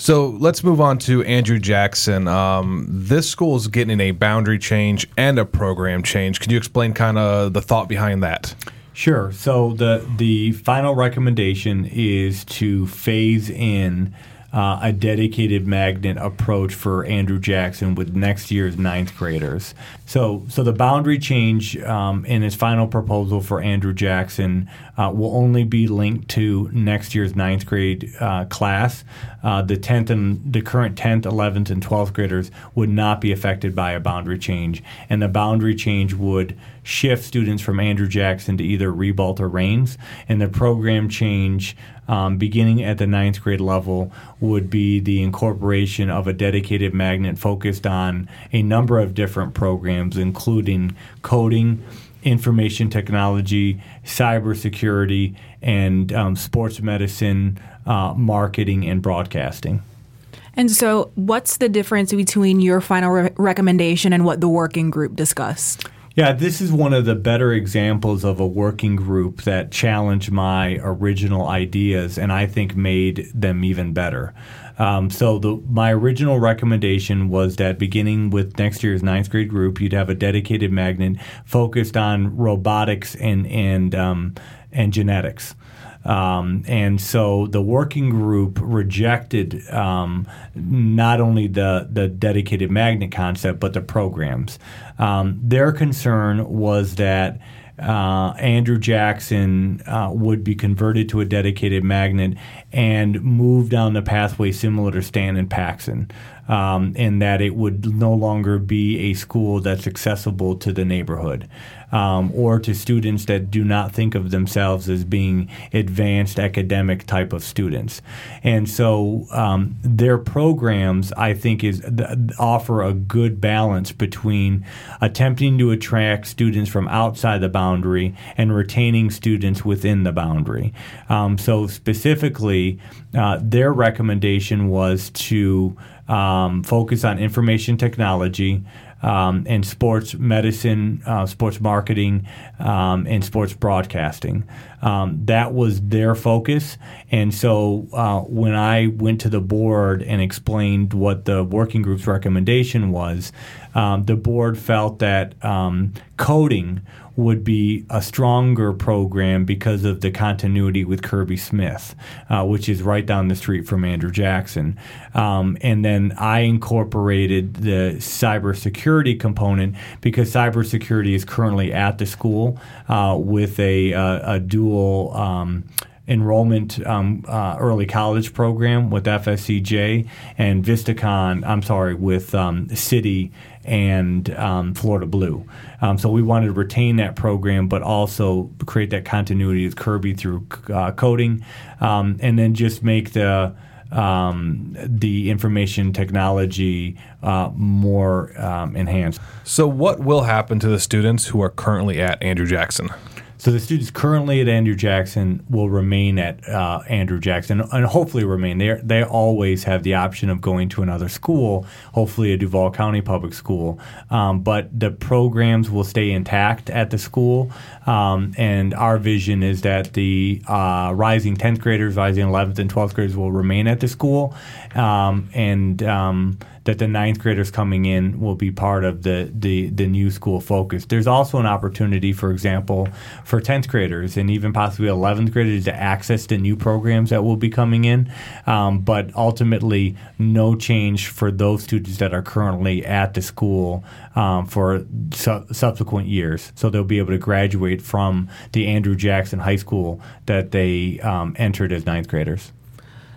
So let's move on to Andrew Jackson. Um, this school is getting a boundary change and a program change. Could you explain kind of the thought behind that? Sure. So the the final recommendation is to phase in uh, a dedicated magnet approach for Andrew Jackson with next year's ninth graders. So, so the boundary change um, in his final proposal for Andrew Jackson uh, will only be linked to next year's ninth grade uh, class. Uh, the 10th and the current 10th, 11th, and 12th graders would not be affected by a boundary change, and the boundary change would shift students from Andrew Jackson to either Ribault or Raines, and the program change um, beginning at the ninth grade level would be the incorporation of a dedicated magnet focused on a number of different programs, including coding, information technology, cybersecurity, and um, sports medicine, uh, marketing, and broadcasting. And so, what's the difference between your final re- recommendation and what the working group discussed? Yeah, this is one of the better examples of a working group that challenged my original ideas and I think made them even better. Um, so the, my original recommendation was that beginning with next year's ninth grade group, you'd have a dedicated magnet focused on robotics and and um, and genetics. Um, and so the working group rejected um, not only the, the dedicated magnet concept, but the programs. Um, their concern was that uh, Andrew Jackson uh, would be converted to a dedicated magnet and move down the pathway similar to Stan and Paxon um, and that it would no longer be a school that's accessible to the neighborhood um, or to students that do not think of themselves as being advanced academic type of students. And so um, their programs, I think, is offer a good balance between attempting to attract students from outside the boundary and retaining students within the boundary. Um, so specifically, uh, their recommendation was to um, focus on information technology um, and sports medicine, uh, sports marketing, um, and sports broadcasting. Um, that was their focus. And so uh, when I went to the board and explained what the working group's recommendation was, um, the board felt that um, coding would be a stronger program because of the continuity with Kirby Smith, uh, which is right down the street from Andrew Jackson. Um, and then I incorporated the cybersecurity component because cybersecurity is currently at the school uh, with a, uh, a dual. Um, enrollment um, uh, early college program with FSCJ and Vistakon, I'm sorry, with um, Citi and um, Florida Blue. Um, so we wanted to retain that program, but also create that continuity with Kirby through uh, coding, um, and then just make the um, the information technology uh, more um, enhanced. So, what will happen to the students who are currently at Andrew Jackson? So the students currently at Andrew Jackson will remain at uh, Andrew Jackson and hopefully remain. They they always have the option of going to another school, hopefully a Duval County public school. Um, but the programs will stay intact at the school. Um, and our vision is that the uh, rising 10th graders, rising 11th and 12th graders will remain at the school. Um, and um, that the ninth graders coming in will be part of the, the, the new school focus. There's also an opportunity, for example, for 10th graders and even possibly 11th graders to access the new programs that will be coming in. Um, but ultimately, no change for those students that are currently at the school um, for su- subsequent years. So they'll be able to graduate from the Andrew Jackson High School that they um, entered as ninth graders.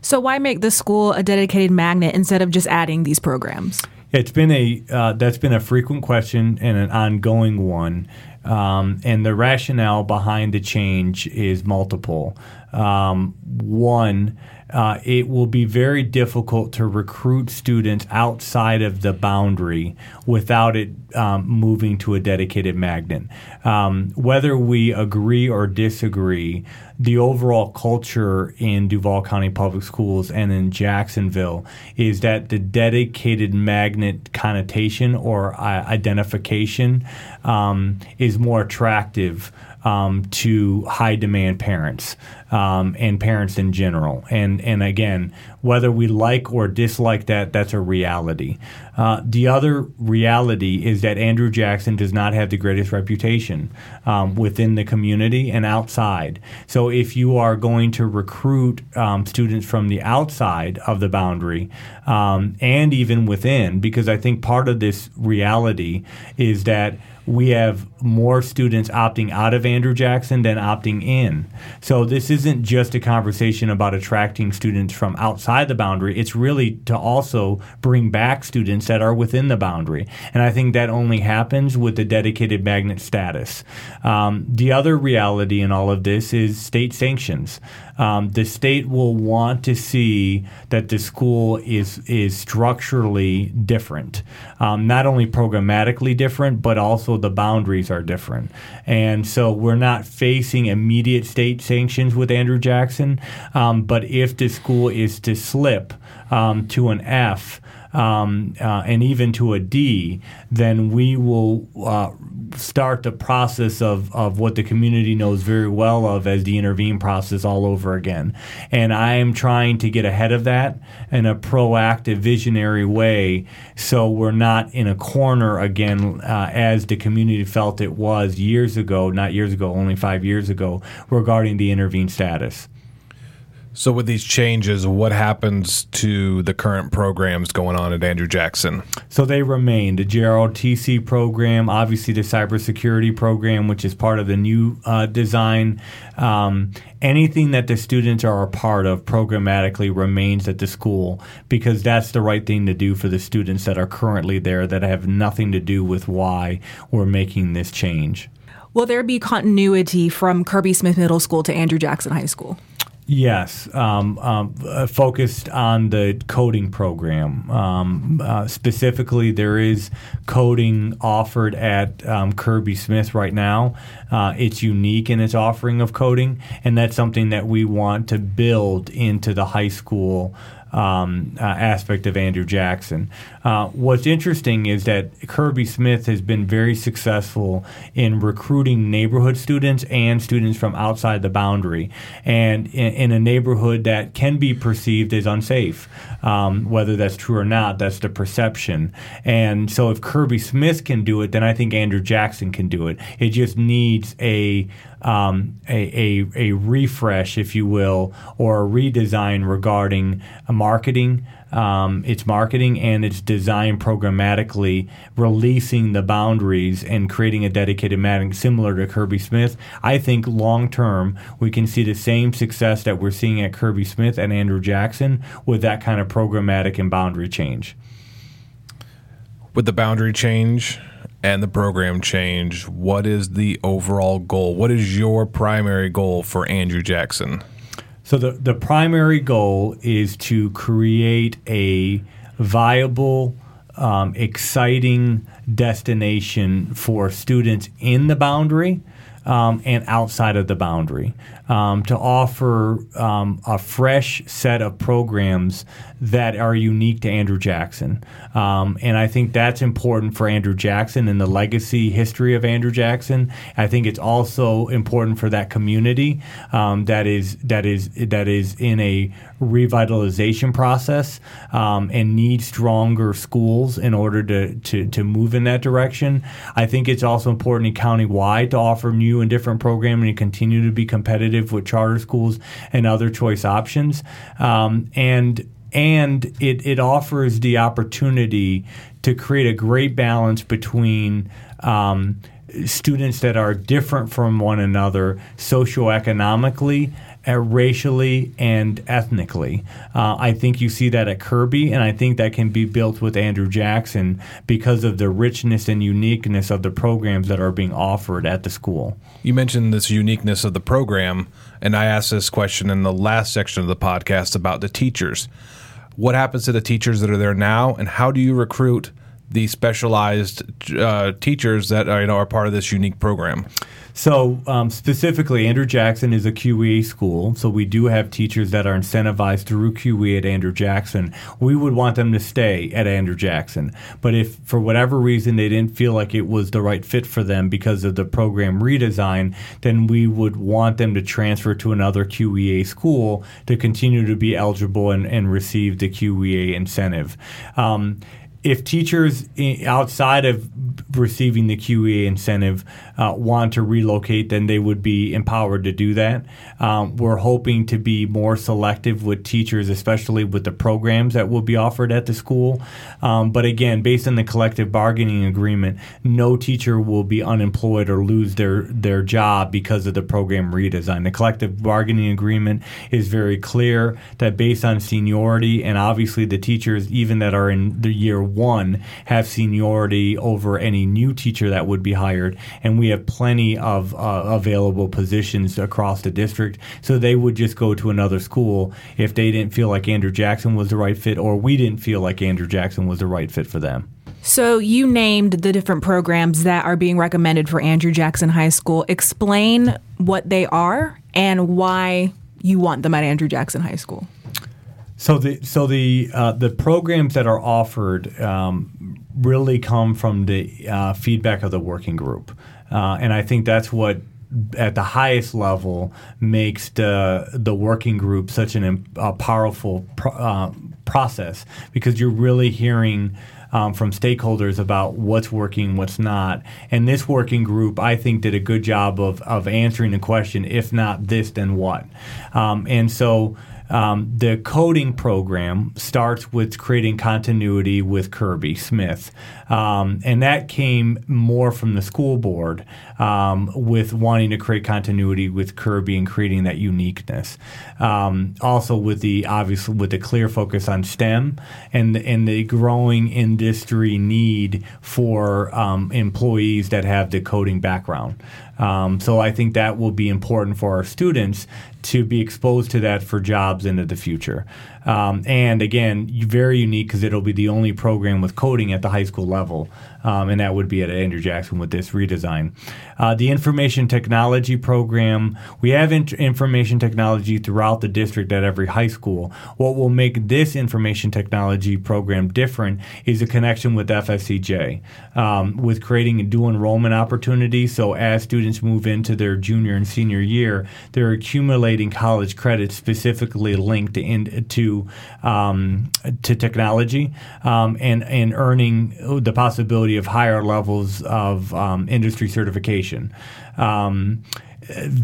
So why make the school a dedicated magnet instead of just adding these programs? It's been a uh, that's been a frequent question and an ongoing one, um, and the rationale behind the change is multiple. Um, one uh, it will be very difficult to recruit students outside of the boundary without it um, moving to a dedicated magnet. Um, whether we agree or disagree, the overall culture in Duval County Public Schools and in Jacksonville is that the dedicated magnet connotation or uh, identification um, is more attractive um, to high demand parents um, and parents in general. And and again, whether we like or dislike that, that's a reality. Uh, the other reality is that Andrew Jackson does not have the greatest reputation um, within the community and outside. So if you are going to recruit um, students from the outside of the boundary um, and even within, because I think part of this reality is that we have more students opting out of Andrew Jackson than opting in. So this isn't just a conversation about attracting students from outside the boundary. It's really to also bring back students that are within the boundary. And I think that only happens with the dedicated magnet status. Um, the other reality in all of this is state sanctions. Um, the state will want to see that the school is is structurally different, um, not only programmatically different, but also the boundaries are different. And so we're not facing immediate state sanctions with Andrew Jackson, um, but if the school is to slip um, to an F um, uh, and even to a D, then we will uh, start the process of, of what the community knows very well of as the intervene process all over again. And I am trying to get ahead of that in a proactive, visionary way so we're not in a corner again uh, as the community felt it was years ago, not years ago, only five years ago, regarding the intervene status. So, with these changes, what happens to the current programs going on at Andrew Jackson? So they remain the JROTC program, obviously the cybersecurity program, which is part of the new uh, design. Um, anything that the students are a part of programmatically remains at the school because that's the right thing to do for the students that are currently there that have nothing to do with why we're making this change. Will there be continuity from Kirby Smith Middle School to Andrew Jackson High School? Yes, um, um, uh, focused on the coding program. Um, uh, specifically, there is coding offered at um, Kirby Smith right now. Uh, it's unique in its offering of coding, and that's something that we want to build into the high school um, uh, aspect of Andrew Jackson. Uh, what's interesting is that Kirby Smith has been very successful in recruiting neighborhood students and students from outside the boundary, and in, in a neighborhood that can be perceived as unsafe. Um, whether that's true or not, that's the perception. And so, if Kirby Smith can do it, then I think Andrew Jackson can do it. It just needs a um, a, a, a, refresh, if you will, or a redesign regarding marketing, um, its marketing and its design programmatically, releasing the boundaries and creating a dedicated magnet similar to Kirby Smith. I think long term we can see the same success that we're seeing at Kirby Smith and Andrew Jackson with that kind of programmatic and boundary change. With the boundary change, and the program change, what is the overall goal? What is your primary goal for Andrew Jackson? So the, the primary goal is to create a viable, um, exciting destination for students in the boundary um, and outside of the boundary um, to offer um, a fresh set of programs that are unique to Andrew Jackson. Um, and I think that's important for Andrew Jackson and the legacy history of Andrew Jackson. I think it's also important for that community um, that is that is that is in a revitalization process um, and need stronger schools in order to, to, to move in that direction. I think it's also important countywide to offer new and different programming and continue to be competitive with charter schools and other choice options. Um, and and it, it offers the opportunity to create a great balance between um, students that are different from one another socioeconomically uh, racially and ethnically. Uh, I think you see that at Kirby, and I think that can be built with Andrew Jackson because of the richness and uniqueness of the programs that are being offered at the school. You mentioned this uniqueness of the program, and I asked this question in the last section of the podcast about the teachers. What happens to the teachers that are there now, and how do you recruit the specialized uh, teachers that are, you know, are part of this unique program? So, um, specifically, Andrew Jackson is a QEA school. So, we do have teachers that are incentivized through QEA at Andrew Jackson. We would want them to stay at Andrew Jackson. But if for whatever reason they didn't feel like it was the right fit for them because of the program redesign, then we would want them to transfer to another QEA school to continue to be eligible and, and receive the QEA incentive. Um, if teachers outside of receiving the QEA incentive uh, want to relocate, then they would be empowered to do that. Um, we're hoping to be more selective with teachers, especially with the programs that will be offered at the school. Um, but again, based on the collective bargaining agreement, no teacher will be unemployed or lose their, their job because of the program redesign. The collective bargaining agreement is very clear that based on seniority, and obviously the teachers, even that are in the year one have seniority over any new teacher that would be hired, and we have plenty of uh, available positions across the district. So they would just go to another school if they didn't feel like Andrew Jackson was the right fit, or we didn't feel like Andrew Jackson was the right fit for them. So you named the different programs that are being recommended for Andrew Jackson High School. Explain what they are and why you want them at Andrew Jackson High School. So the so the uh, the programs that are offered um, really come from the uh, feedback of the working group, uh, and I think that's what at the highest level makes the the working group such an a powerful pro, uh, process because you're really hearing. Um, from stakeholders about what's working, what's not. And this working group, I think, did a good job of, of answering the question if not this, then what? Um, and so um, the coding program starts with creating continuity with Kirby Smith, um, and that came more from the school board um, with wanting to create continuity with Kirby and creating that uniqueness. Um, also, with the obviously with the clear focus on STEM and and the growing industry need for um, employees that have the coding background. Um, so I think that will be important for our students to be exposed to that for jobs into the future. Um, and again, very unique because it'll be the only program with coding at the high school level um, and that would be at Andrew Jackson with this redesign. Uh, the information technology program, we have in- information technology throughout the district at every high school. What will make this information technology program different is a connection with FSCJ, um, with creating a dual enrollment opportunity. So as students move into their junior and senior year, they're accumulating college credits specifically linked in, to um, to technology um, and and earning the possibility of higher levels of um, industry certification. Um,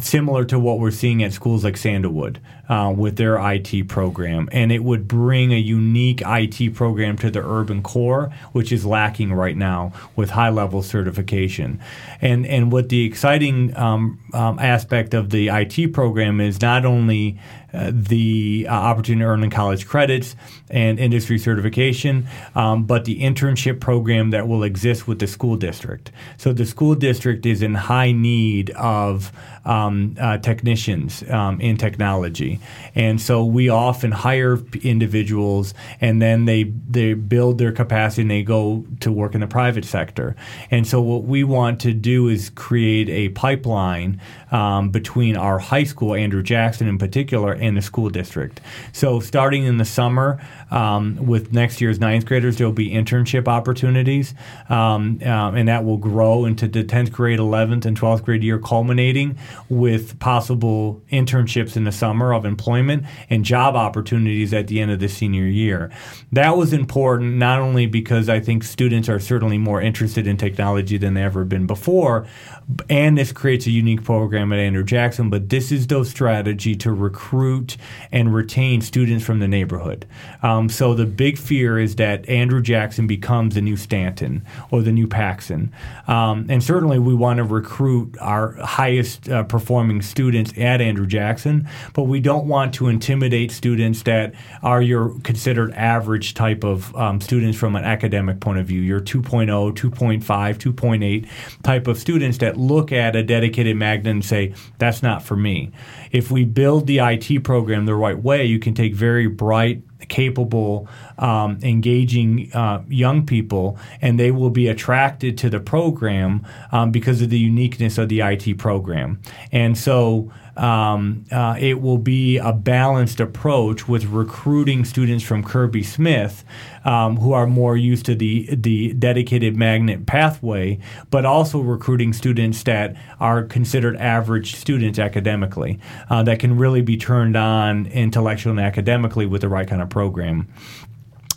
similar to what we're seeing at schools like Sandalwood uh, with their IT program. And it would bring a unique IT program to the urban core, which is lacking right now with high level certification. And, and what the exciting um, um, aspect of the IT program is not only uh, the uh, opportunity to earn college credits and industry certification, um, but the internship program that will exist with the school district. So the school district is in high need of um, uh, technicians um, in technology, and so we often hire individuals, and then they they build their capacity and they go to work in the private sector. And so what we want to do is create a pipeline um, between our high school, Andrew Jackson in particular, and the school district. So starting in the summer um, with next year's ninth graders, there will be internship opportunities, um, uh, and that will grow into the 10th grade, 11th, and 12th grade year, culminating with possible internships in the summer of employment and job opportunities at the end of the senior year. That was important not only because I think students are certainly more interested in technology than they ever been before, and this creates a unique program at Andrew Jackson, but this is the strategy to recruit and retain students from the neighborhood. Um, so the big fear is that Andrew Jackson becomes the new Stanton or the new Paxon. Um, and certainly we want to recruit our highest uh, performing students at Andrew Jackson, but we don't want to intimidate students that are your considered average type of um, students from an academic point of view, your 2.0, 2.5, 2.8 type of students that look at a dedicated magnet and say, that's not for me. If we build the IT program the right way, you can take very bright capable, um, engaging uh, young people, and they will be attracted to the program um, because of the uniqueness of the IT program. And so um, uh, it will be a balanced approach with recruiting students from Kirby Smith um, who are more used to the the dedicated magnet pathway, but also recruiting students that are considered average students academically uh, that can really be turned on intellectually and academically with the right kind of program.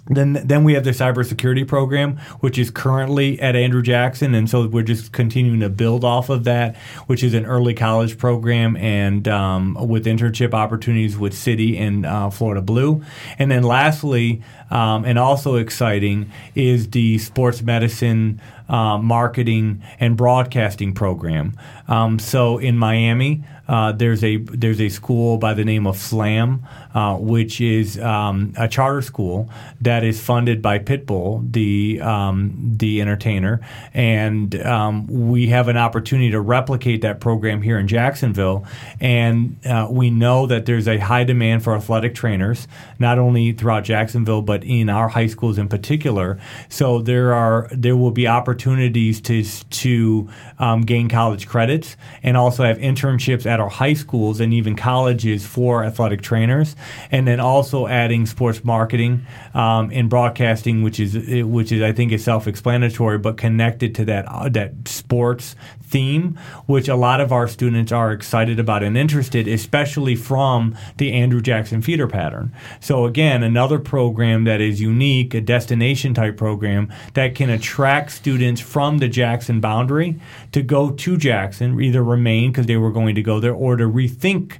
Then, then we have the cybersecurity program, which is currently at Andrew Jackson, and so we're just continuing to build off of that, which is an early college program and um, with internship opportunities with Citi and uh, Florida Blue. And then, lastly, um, and also exciting, is the sports medicine uh, marketing and broadcasting program. Um, so in Miami, uh, there's a there's a school by the name of Slam, uh, which is um, a charter school that is funded by Pitbull, the um, the entertainer, and um, we have an opportunity to replicate that program here in Jacksonville. And uh, we know that there's a high demand for athletic trainers, not only throughout Jacksonville but in our high schools in particular. So there are there will be opportunities to to um, gain college credits. And also have internships at our high schools and even colleges for athletic trainers, and then also adding sports marketing um, and broadcasting, which is which is I think is self-explanatory, but connected to that uh, that sports theme, which a lot of our students are excited about and interested, especially from the Andrew Jackson feeder pattern. So again, another program that is unique, a destination type program that can attract students from the Jackson boundary to go to Jackson, either remain because they were going to go there or to rethink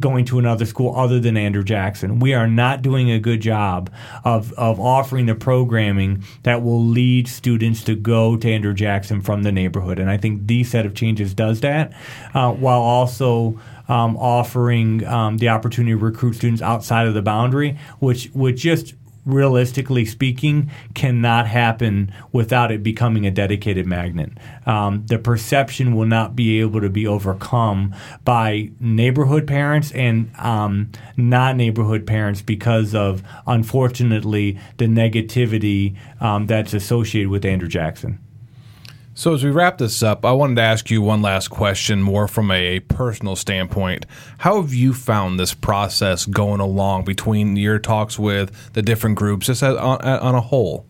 going to another school other than Andrew Jackson. We are not doing a good job of, of offering the programming that will lead students to go to Andrew Jackson from the neighborhood. And I think these set of changes does that uh, while also um, offering um, the opportunity to recruit students outside of the boundary, which would just realistically speaking, cannot happen without it becoming a dedicated magnet. Um, the perception will not be able to be overcome by neighborhood parents and um, non neighborhood parents because of, unfortunately, the negativity um, that's associated with Andrew Jackson. So, as we wrap this up, I wanted to ask you one last question, more from a personal standpoint. How have you found this process going along between your talks with the different groups, just on, on a whole?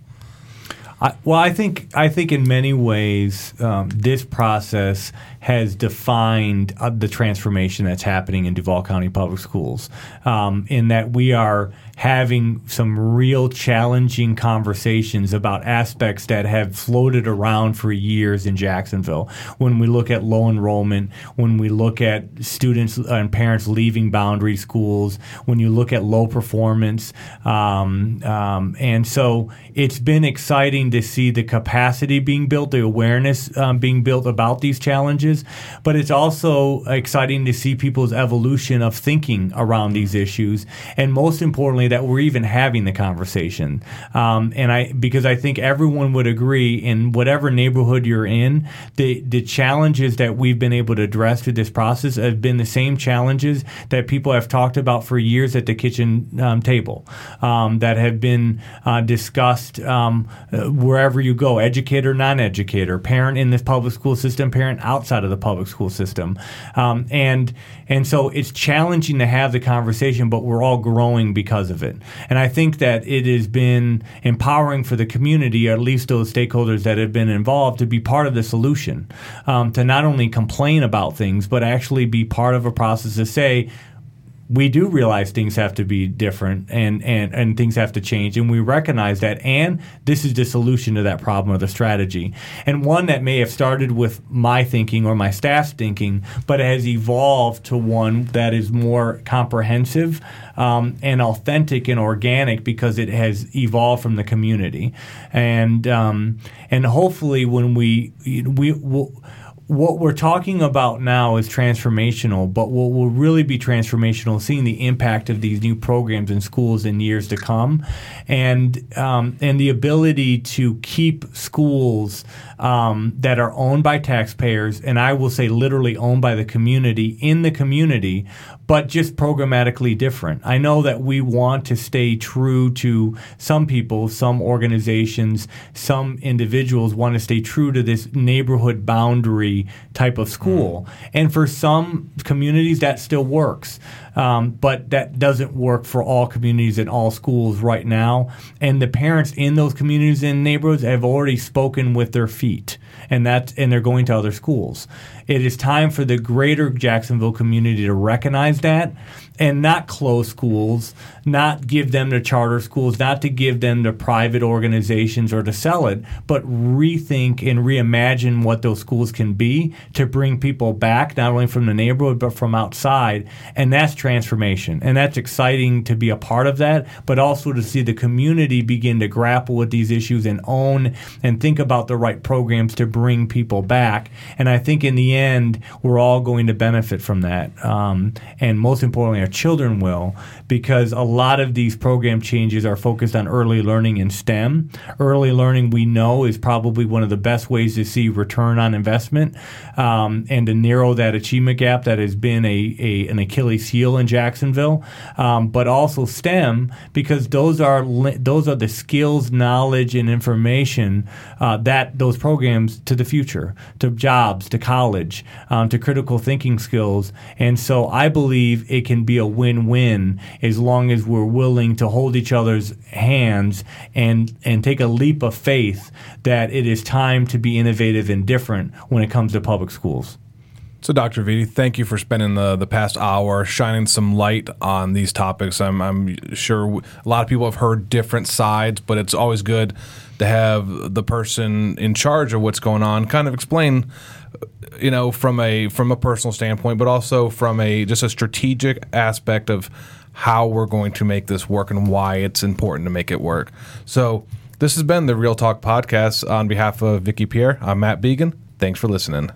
I, well, I think I think in many ways um, this process has defined uh, the transformation that's happening in Duval County Public Schools. Um, in that we are having some real challenging conversations about aspects that have floated around for years in Jacksonville. When we look at low enrollment, when we look at students and parents leaving boundary schools, when you look at low performance, um, um, and so it's been exciting to see the capacity being built, the awareness um, being built about these challenges, but it's also exciting to see people's evolution of thinking around these issues, and most importantly that we're even having the conversation. Um, and I because I think everyone would agree in whatever neighborhood you're in, the the challenges that we've been able to address through this process have been the same challenges that people have talked about for years at the kitchen um, table, um, that have been uh, discussed um, uh, wherever you go, educator, non-educator, parent in the public school system, parent outside of the public school system, um, and and so it's challenging to have the conversation, but we're all growing because of it. And I think that it has been empowering for the community, or at least those stakeholders that have been involved, to be part of the solution, um, to not only complain about things, but actually be part of a process to say, we do realize things have to be different and, and, and things have to change. And we recognize that. And this is the solution to that problem or the strategy. And one that may have started with my thinking or my staff's thinking, but has evolved to one that is more comprehensive um, and authentic and organic because it has evolved from the community. And, um, and hopefully when we, we will, what we're talking about now is transformational, but what will really be transformational is seeing the impact of these new programs in schools in years to come, and um, and the ability to keep schools um, that are owned by taxpayers, and I will say literally owned by the community in the community, but just programmatically different. I know that we want to stay true to some people, some organizations, some individuals want to stay true to this neighborhood boundary type of school. Mm. And for some communities, that still works. Um, but that doesn't work for all communities and all schools right now. And the parents in those communities and neighborhoods have already spoken with their feet, and that and they're going to other schools. It is time for the greater Jacksonville community to recognize that and not close schools, not give them to charter schools, not to give them to private organizations or to sell it, but rethink and reimagine what those schools can be to bring people back, not only from the neighborhood, but from outside. And that's transformation. And that's exciting to be a part of that, but also to see the community begin to grapple with these issues and own and think about the right programs to bring people back. And I think in the end, we're all going to benefit from that. Um, and most importantly, children will, because a lot of these program changes are focused on early learning in STEM. Early learning, we know, is probably one of the best ways to see return on investment um, and to narrow that achievement gap that has been a, a an Achilles heel in Jacksonville. Um, but also STEM, because those are those are the skills, knowledge, and information uh, that those programs to the future, to jobs, to college, um, to critical thinking skills. And so I believe it can be be a win-win as long as we're willing to hold each other's hands and and take a leap of faith that it is time to be innovative and different when it comes to public schools. So, Dr. Vitti, thank you for spending the, the past hour shining some light on these topics. I'm, I'm sure a lot of people have heard different sides, but it's always good to have the person in charge of what's going on kind of explain you know, from a from a personal standpoint, but also from a just a strategic aspect of how we're going to make this work and why it's important to make it work. So this has been the Real Talk podcast on behalf of Vicki Pierre. I'm Matt Began. Thanks for listening.